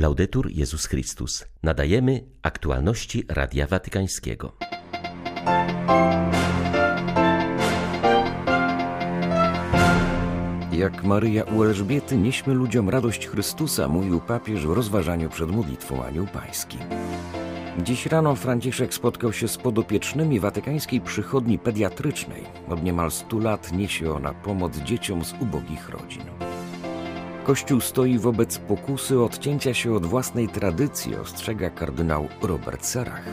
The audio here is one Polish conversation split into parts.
Laudetur Jezus Chrystus. Nadajemy aktualności Radia Watykańskiego. Jak Maryja u Elżbiety nieśmy ludziom radość Chrystusa, mówił papież w rozważaniu przed modlitwą Anioł Pański. Dziś rano Franciszek spotkał się z podopiecznymi watykańskiej przychodni pediatrycznej. Od niemal stu lat niesie ona pomoc dzieciom z ubogich rodzin. Kościół stoi wobec pokusy odcięcia się od własnej tradycji, ostrzega kardynał Robert Serach.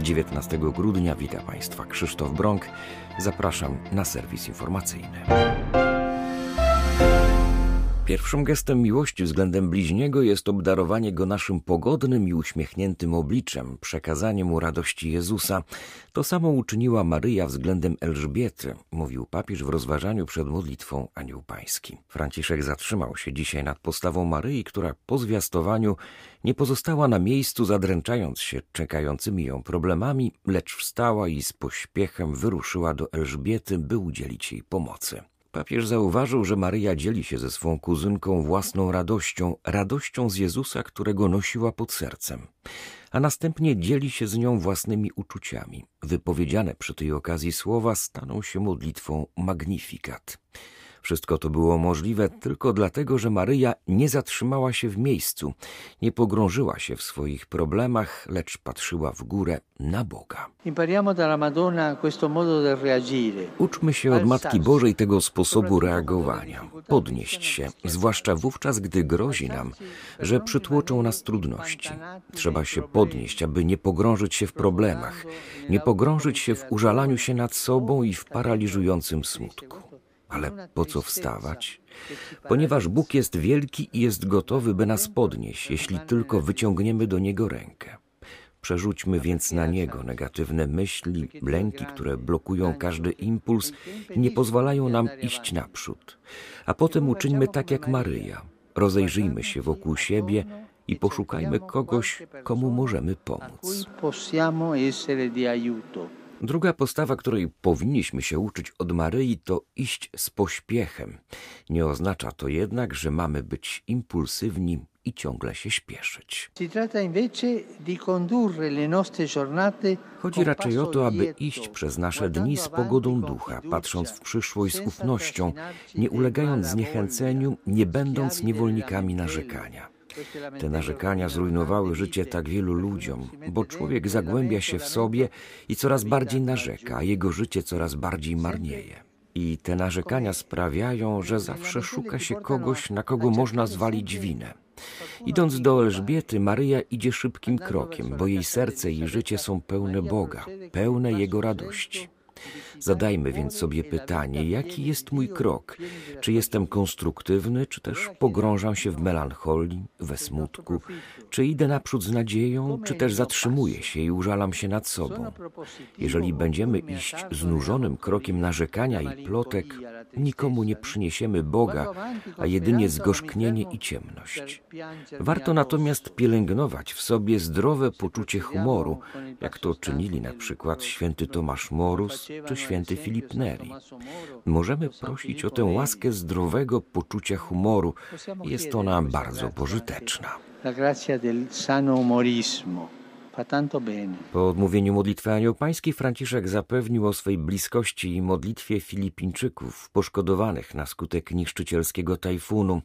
19 grudnia wita Państwa Krzysztof Brąk. Zapraszam na serwis informacyjny. Pierwszym gestem miłości względem bliźniego jest obdarowanie go naszym pogodnym i uśmiechniętym obliczem, przekazanie mu radości Jezusa. To samo uczyniła Maryja względem Elżbiety, mówił papież w rozważaniu przed modlitwą Anioł Pański. Franciszek zatrzymał się dzisiaj nad postawą Maryi, która po zwiastowaniu nie pozostała na miejscu zadręczając się czekającymi ją problemami, lecz wstała i z pośpiechem wyruszyła do Elżbiety, by udzielić jej pomocy. Papież zauważył, że Maryja dzieli się ze swą kuzynką własną radością, radością z Jezusa, którego nosiła pod sercem, a następnie dzieli się z nią własnymi uczuciami. Wypowiedziane przy tej okazji słowa staną się modlitwą Magnificat. Wszystko to było możliwe tylko dlatego, że Maryja nie zatrzymała się w miejscu, nie pogrążyła się w swoich problemach, lecz patrzyła w górę na Boga. Uczmy się od Matki Bożej tego sposobu reagowania, podnieść się, zwłaszcza wówczas, gdy grozi nam, że przytłoczą nas trudności. Trzeba się podnieść, aby nie pogrążyć się w problemach, nie pogrążyć się w użalaniu się nad sobą i w paraliżującym smutku. Ale po co wstawać? Ponieważ Bóg jest wielki i jest gotowy, by nas podnieść, jeśli tylko wyciągniemy do Niego rękę. Przerzućmy więc na Niego negatywne myśli, lęki, które blokują każdy impuls i nie pozwalają nam iść naprzód. A potem uczyńmy tak jak Maryja. Rozejrzyjmy się wokół siebie i poszukajmy kogoś, komu możemy pomóc. Druga postawa, której powinniśmy się uczyć od Maryi, to iść z pośpiechem. Nie oznacza to jednak, że mamy być impulsywni i ciągle się śpieszyć. Chodzi raczej o to, aby iść przez nasze dni z pogodą ducha, patrząc w przyszłość z ufnością, nie ulegając zniechęceniu, nie będąc niewolnikami narzekania. Te narzekania zrujnowały życie tak wielu ludziom, bo człowiek zagłębia się w sobie i coraz bardziej narzeka, a jego życie coraz bardziej marnieje. I te narzekania sprawiają, że zawsze szuka się kogoś, na kogo można zwalić winę. Idąc do Elżbiety, Maryja idzie szybkim krokiem, bo jej serce i życie są pełne Boga, pełne Jego radości. Zadajmy więc sobie pytanie, jaki jest mój krok? Czy jestem konstruktywny, czy też pogrążam się w melancholii, we smutku? Czy idę naprzód z nadzieją, czy też zatrzymuję się i użalam się nad sobą? Jeżeli będziemy iść znużonym krokiem narzekania i plotek, nikomu nie przyniesiemy Boga, a jedynie zgorzknienie i ciemność. Warto natomiast pielęgnować w sobie zdrowe poczucie humoru, jak to czynili na przykład święty Tomasz Morus czy święty Filip Neri. Możemy prosić o tę łaskę zdrowego poczucia humoru. Jest ona bardzo pożyteczna. Po odmówieniu modlitwy Anioł Pański Franciszek zapewnił o swej bliskości i modlitwie Filipińczyków poszkodowanych na skutek niszczycielskiego tajfunu.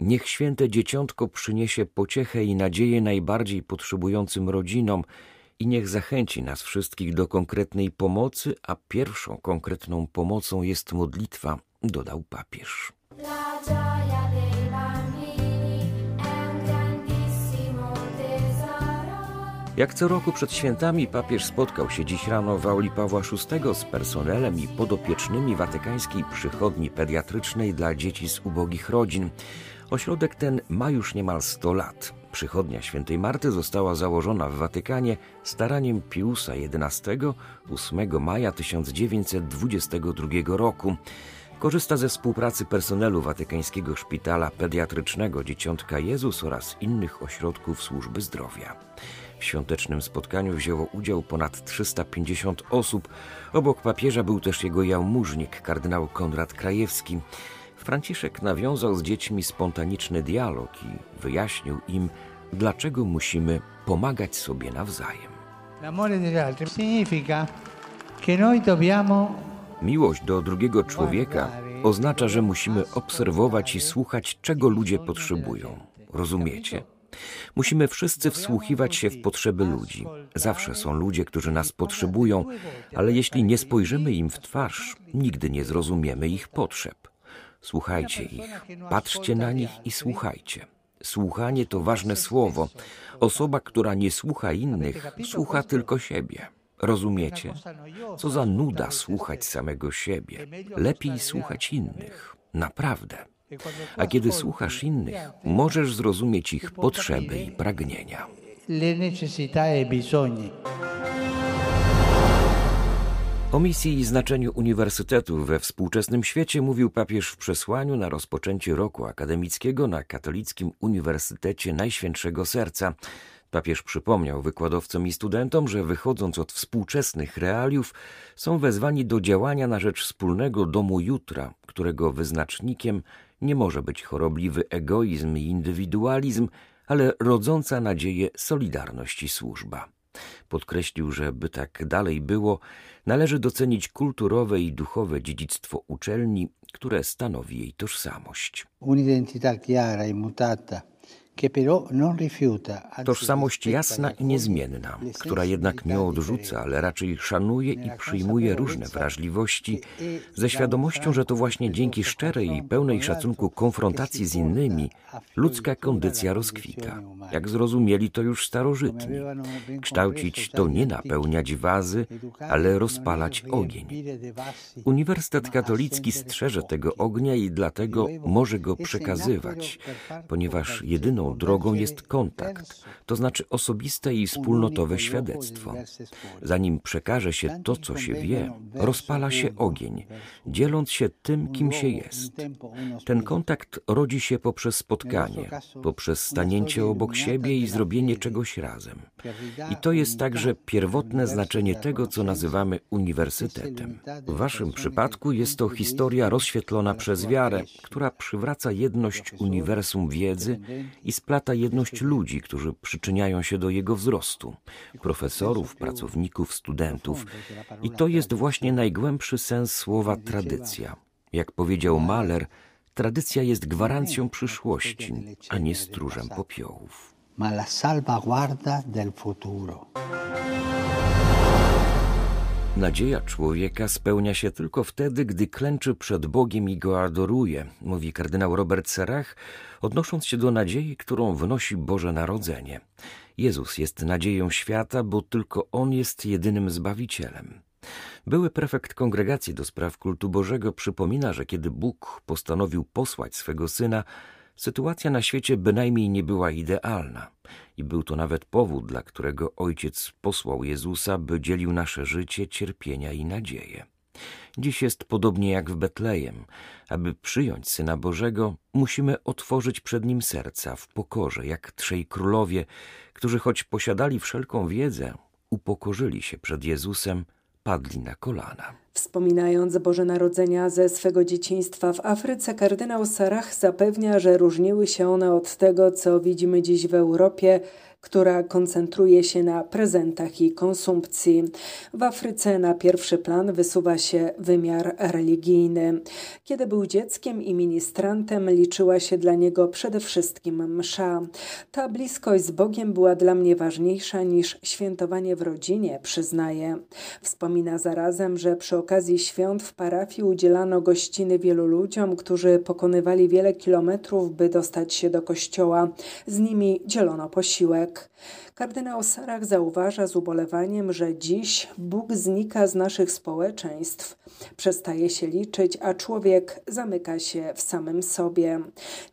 Niech święte dzieciątko przyniesie pociechę i nadzieję najbardziej potrzebującym rodzinom i niech zachęci nas wszystkich do konkretnej pomocy, a pierwszą konkretną pomocą jest modlitwa, dodał papież. Jak co roku przed świętami papież spotkał się dziś rano w auli Pawła VI z personelem i podopiecznymi watykańskiej przychodni pediatrycznej dla dzieci z ubogich rodzin. Ośrodek ten ma już niemal 100 lat. Przychodnia świętej Marty została założona w Watykanie staraniem Piusa XI 8 maja 1922 roku. Korzysta ze współpracy personelu Watykańskiego Szpitala Pediatrycznego Dzieciątka Jezus oraz innych ośrodków służby zdrowia. W świątecznym spotkaniu wzięło udział ponad 350 osób. Obok papieża był też jego jałmużnik, kardynał Konrad Krajewski. Franciszek nawiązał z dziećmi spontaniczny dialog i wyjaśnił im, dlaczego musimy pomagać sobie nawzajem. Miłość do drugiego człowieka oznacza, że musimy obserwować i słuchać, czego ludzie potrzebują. Rozumiecie? Musimy wszyscy wsłuchiwać się w potrzeby ludzi. Zawsze są ludzie, którzy nas potrzebują, ale jeśli nie spojrzymy im w twarz, nigdy nie zrozumiemy ich potrzeb. Słuchajcie ich, patrzcie na nich i słuchajcie. Słuchanie to ważne słowo. Osoba, która nie słucha innych, słucha tylko siebie. Rozumiecie? Co za nuda słuchać samego siebie. Lepiej słuchać innych. Naprawdę. A kiedy słuchasz innych, możesz zrozumieć ich potrzeby i pragnienia. O misji i znaczeniu uniwersytetu we współczesnym świecie mówił papież w przesłaniu na rozpoczęcie roku akademickiego na Katolickim Uniwersytecie Najświętszego Serca. Papież przypomniał wykładowcom i studentom, że wychodząc od współczesnych realiów, są wezwani do działania na rzecz wspólnego domu jutra, którego wyznacznikiem nie może być chorobliwy egoizm i indywidualizm, ale rodząca nadzieję solidarność i służba. Podkreślił, że by tak dalej było, należy docenić kulturowe i duchowe dziedzictwo uczelni, które stanowi jej tożsamość. Un'identità chiara e mutata Tożsamość jasna i niezmienna, która jednak nie odrzuca, ale raczej szanuje i przyjmuje różne wrażliwości, ze świadomością, że to właśnie dzięki szczerej i pełnej szacunku konfrontacji z innymi ludzka kondycja rozkwita. Jak zrozumieli to już starożytni. Kształcić to nie napełniać wazy, ale rozpalać ogień. Uniwersytet Katolicki strzeże tego ognia i dlatego może go przekazywać, ponieważ jedyną drogą jest kontakt, to znaczy osobiste i wspólnotowe świadectwo. Zanim przekaże się to, co się wie, rozpala się ogień, dzieląc się tym, kim się jest. Ten kontakt rodzi się poprzez spotkanie, poprzez stanięcie obok siebie i zrobienie czegoś razem. I to jest także pierwotne znaczenie tego, co nazywamy uniwersytetem. W waszym przypadku jest to historia rozświetlona przez wiarę, która przywraca jedność uniwersum wiedzy i splata jedność ludzi, którzy przyczyniają się do jego wzrostu profesorów, pracowników, studentów. I to jest właśnie najgłębszy sens słowa tradycja. Jak powiedział Mahler, tradycja jest gwarancją przyszłości, a nie stróżem popiołów. Ma la salvaguarda del futuro. Nadzieja człowieka spełnia się tylko wtedy, gdy klęczy przed Bogiem i go adoruje, mówi kardynał Robert Serach, odnosząc się do nadziei, którą wnosi Boże Narodzenie. Jezus jest nadzieją świata, bo tylko On jest jedynym Zbawicielem. Były prefekt kongregacji do spraw kultu Bożego przypomina, że kiedy Bóg postanowił posłać swego Syna, sytuacja na świecie bynajmniej nie była idealna i był to nawet powód, dla którego Ojciec posłał Jezusa, by dzielił nasze życie, cierpienia i nadzieję. Dziś jest podobnie jak w Betlejem. Aby przyjąć Syna Bożego, musimy otworzyć przed Nim serca w pokorze, jak trzej królowie, którzy choć posiadali wszelką wiedzę, upokorzyli się przed Jezusem, padli na kolana. Wspominając Boże Narodzenia ze swego dzieciństwa w Afryce, kardynał Sarach zapewnia, że różniły się one od tego, co widzimy dziś w Europie, która koncentruje się na prezentach i konsumpcji. W Afryce na pierwszy plan wysuwa się wymiar religijny. Kiedy był dzieckiem i ministrantem, liczyła się dla niego przede wszystkim msza. Ta bliskość z Bogiem była dla mnie ważniejsza niż świętowanie w rodzinie, przyznaje. Wspomina zarazem, że przy okazji świąt w parafii udzielano gościny wielu ludziom, którzy pokonywali wiele kilometrów, by dostać się do kościoła. Z nimi dzielono posiłek. Kardynał Sarach zauważa z ubolewaniem, że dziś Bóg znika z naszych społeczeństw, przestaje się liczyć, a człowiek zamyka się w samym sobie.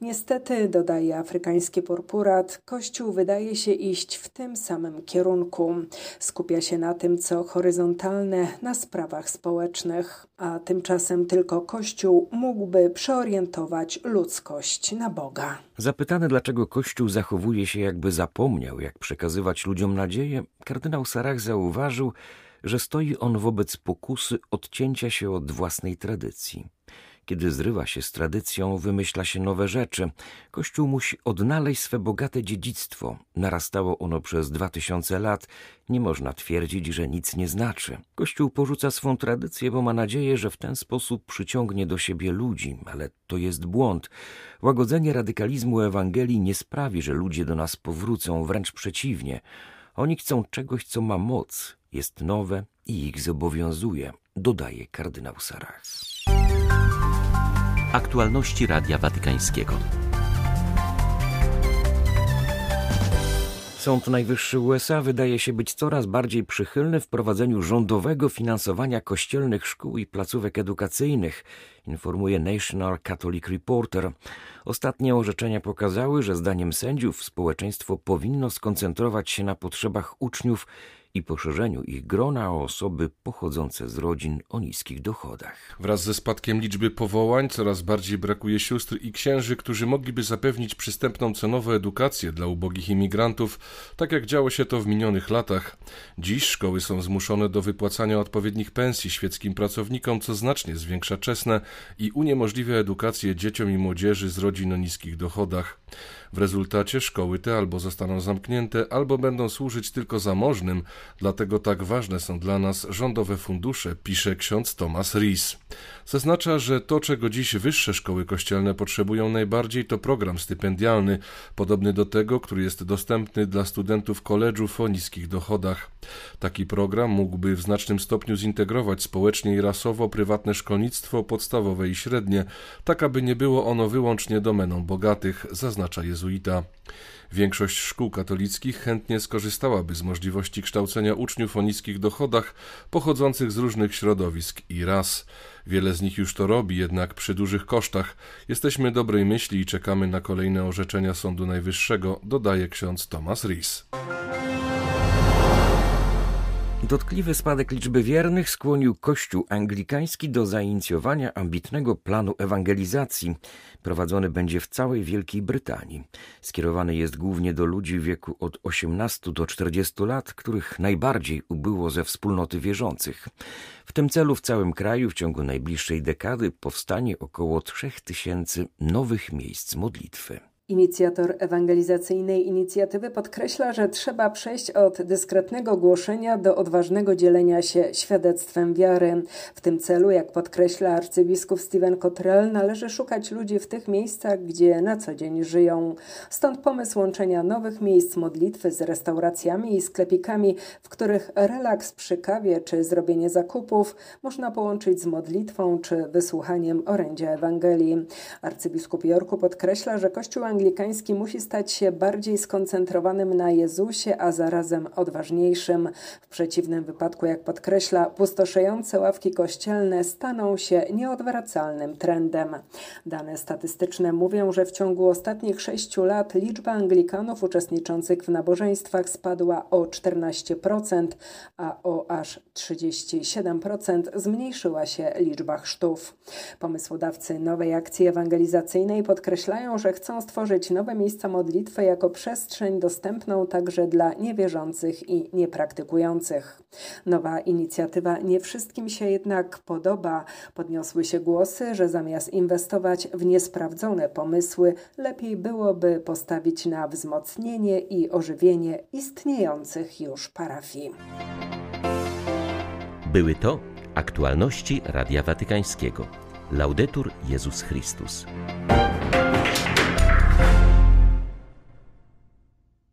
Niestety, dodaje afrykański purpurat, Kościół wydaje się iść w tym samym kierunku. Skupia się na tym, co horyzontalne, na sprawach społecznych, a tymczasem tylko Kościół mógłby przeorientować ludzkość na Boga. Zapytany, dlaczego Kościół zachowuje się jakby zapomniał, jak przekazywać ludziom nadzieję, kardynał Sarach zauważył, że stoi on wobec pokusy odcięcia się od własnej tradycji. Kiedy zrywa się z tradycją, wymyśla się nowe rzeczy. Kościół musi odnaleźć swe bogate dziedzictwo. Narastało ono przez dwa tysiące lat. Nie można twierdzić, że nic nie znaczy. Kościół porzuca swą tradycję, bo ma nadzieję, że w ten sposób przyciągnie do siebie ludzi, ale to jest błąd. Łagodzenie radykalizmu Ewangelii nie sprawi, że ludzie do nas powrócą, wręcz przeciwnie. Oni chcą czegoś, co ma moc, jest nowe i ich zobowiązuje, dodaje kardynał Sarach. Aktualności Radia Watykańskiego. Sąd Najwyższy USA wydaje się być coraz bardziej przychylny w prowadzeniu rządowego finansowania kościelnych szkół i placówek edukacyjnych, informuje National Catholic Reporter. Ostatnie orzeczenia pokazały, że zdaniem sędziów społeczeństwo powinno skoncentrować się na potrzebach uczniów i poszerzeniu ich grona o osoby pochodzące z rodzin o niskich dochodach. Wraz ze spadkiem liczby powołań coraz bardziej brakuje sióstr i księży, którzy mogliby zapewnić przystępną cenowo edukację dla ubogich imigrantów, tak jak działo się to w minionych latach. Dziś szkoły są zmuszone do wypłacania odpowiednich pensji świeckim pracownikom, co znacznie zwiększa czesne i uniemożliwia edukację dzieciom i młodzieży z rodzin o niskich dochodach. W rezultacie szkoły te albo zostaną zamknięte, albo będą służyć tylko zamożnym, dlatego tak ważne są dla nas rządowe fundusze, pisze ksiądz Thomas Ries. Zaznacza, że to, czego dziś wyższe szkoły kościelne potrzebują najbardziej, to program stypendialny, podobny do tego, który jest dostępny dla studentów koledżów o niskich dochodach. Taki program mógłby w znacznym stopniu zintegrować społecznie i rasowo prywatne szkolnictwo podstawowe i średnie, tak aby nie było ono wyłącznie domeną bogatych, zaznacza jezuita. Większość szkół katolickich chętnie skorzystałaby z możliwości kształcenia uczniów o niskich dochodach pochodzących z różnych środowisk i ras. Wiele z nich już to robi, jednak przy dużych kosztach. Jesteśmy dobrej myśli i czekamy na kolejne orzeczenia Sądu Najwyższego, dodaje ksiądz Thomas Ries. Dotkliwy spadek liczby wiernych skłonił Kościół anglikański do zainicjowania ambitnego planu ewangelizacji. Prowadzony będzie w całej Wielkiej Brytanii. Skierowany jest głównie do ludzi w wieku od 18 do 40 lat, których najbardziej ubyło ze wspólnoty wierzących. W tym celu w całym kraju w ciągu najbliższej dekady powstanie około 3000 nowych miejsc modlitwy. Inicjator ewangelizacyjnej inicjatywy podkreśla, że trzeba przejść od dyskretnego głoszenia do odważnego dzielenia się świadectwem wiary. W tym celu, jak podkreśla arcybiskup Steven Cottrell, należy szukać ludzi w tych miejscach, gdzie na co dzień żyją. Stąd pomysł łączenia nowych miejsc modlitwy z restauracjami i sklepikami, w których relaks przy kawie czy zrobienie zakupów można połączyć z modlitwą czy wysłuchaniem orędzia Ewangelii. Arcybiskup Jorku podkreśla, że Kościół anglikański musi stać się bardziej skoncentrowanym na Jezusie, a zarazem odważniejszym. W przeciwnym wypadku, jak podkreśla, pustoszejące ławki kościelne staną się nieodwracalnym trendem. Dane statystyczne mówią, że w ciągu ostatnich sześciu lat liczba Anglikanów uczestniczących w nabożeństwach spadła o 14%, a o aż 37% zmniejszyła się liczba chrztów. Pomysłodawcy nowej akcji ewangelizacyjnej podkreślają, że chcą stworzyć stworzyć nowe miejsca modlitwy jako przestrzeń dostępną także dla niewierzących i niepraktykujących. Nowa inicjatywa nie wszystkim się jednak podoba. Podniosły się głosy, że zamiast inwestować w niesprawdzone pomysły, lepiej byłoby postawić na wzmocnienie i ożywienie istniejących już parafii. Były to aktualności Radia Watykańskiego. Laudetur Jezus Chrystus.